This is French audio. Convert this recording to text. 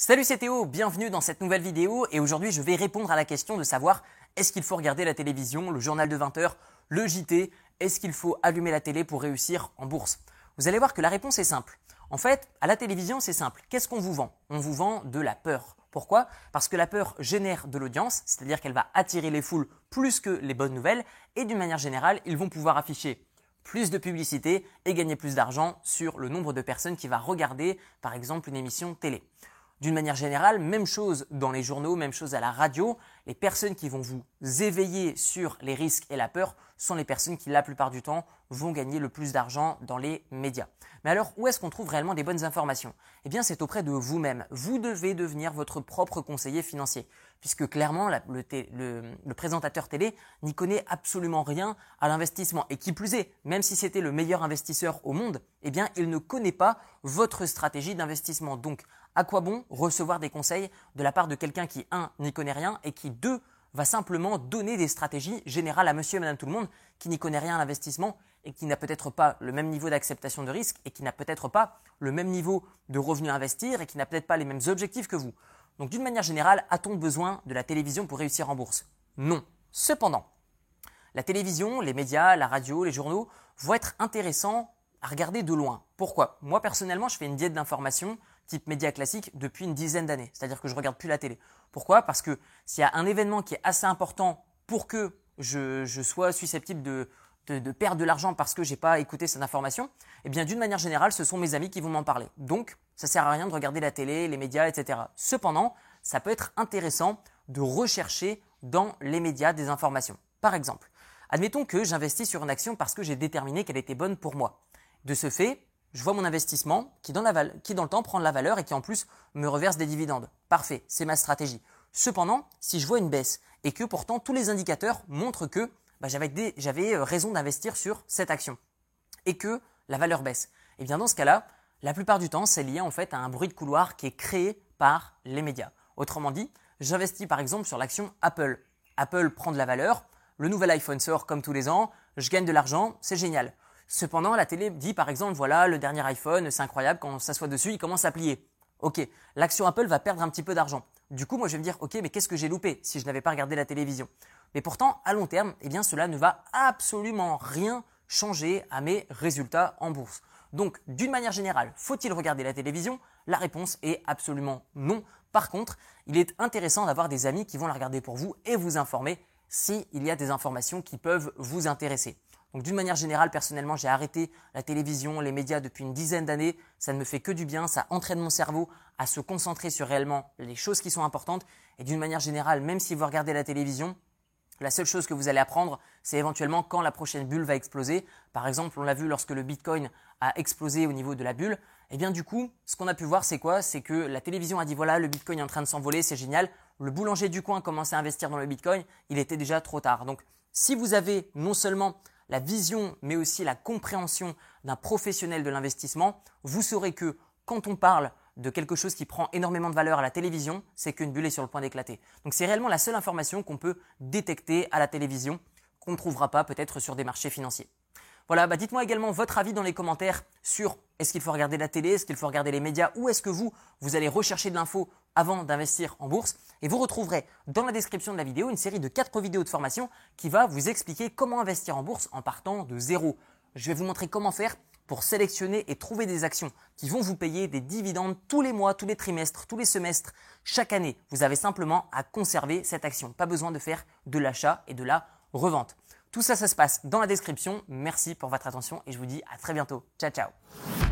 Salut c'est Théo, bienvenue dans cette nouvelle vidéo et aujourd'hui je vais répondre à la question de savoir est-ce qu'il faut regarder la télévision, le journal de 20h, le JT, est-ce qu'il faut allumer la télé pour réussir en bourse? Vous allez voir que la réponse est simple. En fait, à la télévision c'est simple. Qu'est-ce qu'on vous vend? On vous vend de la peur. Pourquoi? Parce que la peur génère de l'audience, c'est-à-dire qu'elle va attirer les foules plus que les bonnes nouvelles et d'une manière générale ils vont pouvoir afficher plus de publicité et gagner plus d'argent sur le nombre de personnes qui va regarder par exemple une émission télé. D'une manière générale, même chose dans les journaux, même chose à la radio. Les personnes qui vont vous éveiller sur les risques et la peur sont les personnes qui, la plupart du temps, vont gagner le plus d'argent dans les médias. Mais alors, où est-ce qu'on trouve réellement des bonnes informations? Eh bien, c'est auprès de vous-même. Vous devez devenir votre propre conseiller financier, puisque clairement, le, présentateur télé n'y connaît absolument rien à l'investissement. Et qui plus est, même si c'était le meilleur investisseur au monde, eh bien, il ne connaît pas votre stratégie d'investissement. Donc, à quoi bon recevoir des conseils de la part de quelqu'un qui, un, n'y connaît rien et qui, deux, va simplement donner des stratégies générales à monsieur et madame tout le monde qui n'y connaît rien à l'investissement et qui n'a peut-être pas le même niveau d'acceptation de risque et qui n'a peut-être pas le même niveau de revenus à investir et qui n'a peut-être pas les mêmes objectifs que vous. Donc d'une manière générale, a-t-on besoin de la télévision pour réussir en bourse? Non. Cependant, la télévision, les médias, la radio, les journaux vont être intéressants à regarder de loin. Pourquoi? Moi personnellement, je fais une diète d'information type média classique depuis une dizaine d'années. C'est-à-dire que je regarde plus la télé. Pourquoi? Parce que s'il y a un événement qui est assez important pour que je, sois susceptible de, perdre de l'argent parce que j'ai pas écouté cette information, eh bien d'une manière générale, ce sont mes amis qui vont m'en parler. Donc, ça sert à rien de regarder la télé, les médias, etc. Cependant, ça peut être intéressant de rechercher dans les médias des informations. Par exemple, admettons que j'investis sur une action parce que j'ai déterminé qu'elle était bonne pour moi. De ce fait, je vois mon investissement qui dans, le temps prend de la valeur et qui en plus me reverse des dividendes. Parfait, c'est ma stratégie. Cependant, si je vois une baisse et que pourtant tous les indicateurs montrent que bah, j'avais euh, raison d'investir sur cette action et que la valeur baisse, eh bien dans ce cas-là, la plupart du temps, c'est lié en fait à un bruit de couloir qui est créé par les médias. Autrement dit, j'investis par exemple sur l'action Apple. Apple prend de la valeur, le nouvel iPhone sort comme tous les ans, je gagne de l'argent, c'est génial. Cependant, la télé dit par exemple, voilà, le dernier iPhone, c'est incroyable, quand on s'assoit dessus, il commence à plier. Ok, l'action Apple va perdre un petit peu d'argent. Du coup, moi je vais me dire, ok, mais qu'est-ce que j'ai loupé si je n'avais pas regardé la télévision? Mais pourtant, à long terme, eh bien cela ne va absolument rien changer à mes résultats en bourse. Donc, d'une manière générale, faut-il regarder la télévision? La réponse est absolument non. Par contre, il est intéressant d'avoir des amis qui vont la regarder pour vous et vous informer s'il y a des informations qui peuvent vous intéresser. Donc d'une manière générale, personnellement, j'ai arrêté la télévision, les médias depuis une dizaine d'années. Ça ne me fait que du bien, ça entraîne mon cerveau à se concentrer sur réellement les choses qui sont importantes. Et d'une manière générale, même si vous regardez la télévision, la seule chose que vous allez apprendre, c'est éventuellement quand la prochaine bulle va exploser. Par exemple, on l'a vu lorsque le Bitcoin a explosé au niveau de la bulle. Et eh bien du coup, ce qu'on a pu voir, c'est quoi? C'est que la télévision a dit voilà, le Bitcoin est en train de s'envoler, c'est génial. Le boulanger du coin commençait à investir dans le Bitcoin, il était déjà trop tard. Donc, si vous avez non seulement la vision, mais aussi la compréhension d'un professionnel de l'investissement, vous saurez que quand on parle de quelque chose qui prend énormément de valeur à la télévision, c'est qu'une bulle est sur le point d'éclater. Donc c'est réellement la seule information qu'on peut détecter à la télévision, qu'on ne trouvera pas peut-être sur des marchés financiers. Voilà, bah dites-moi également votre avis dans les commentaires sur est-ce qu'il faut regarder la télé, est-ce qu'il faut regarder les médias, ou est-ce que vous, vous allez rechercher de l'info avant d'investir en bourse. Et vous retrouverez dans la description de la vidéo une série de 4 vidéos de formation qui va vous expliquer comment investir en bourse en partant de zéro. Je vais vous montrer comment faire pour sélectionner et trouver des actions qui vont vous payer des dividendes tous les mois, tous les trimestres, tous les semestres, chaque année. Vous avez simplement à conserver cette action. Pas besoin de faire de l'achat et de la revente. Tout ça, ça se passe dans la description. Merci pour votre attention et je vous dis à très bientôt. Ciao, ciao.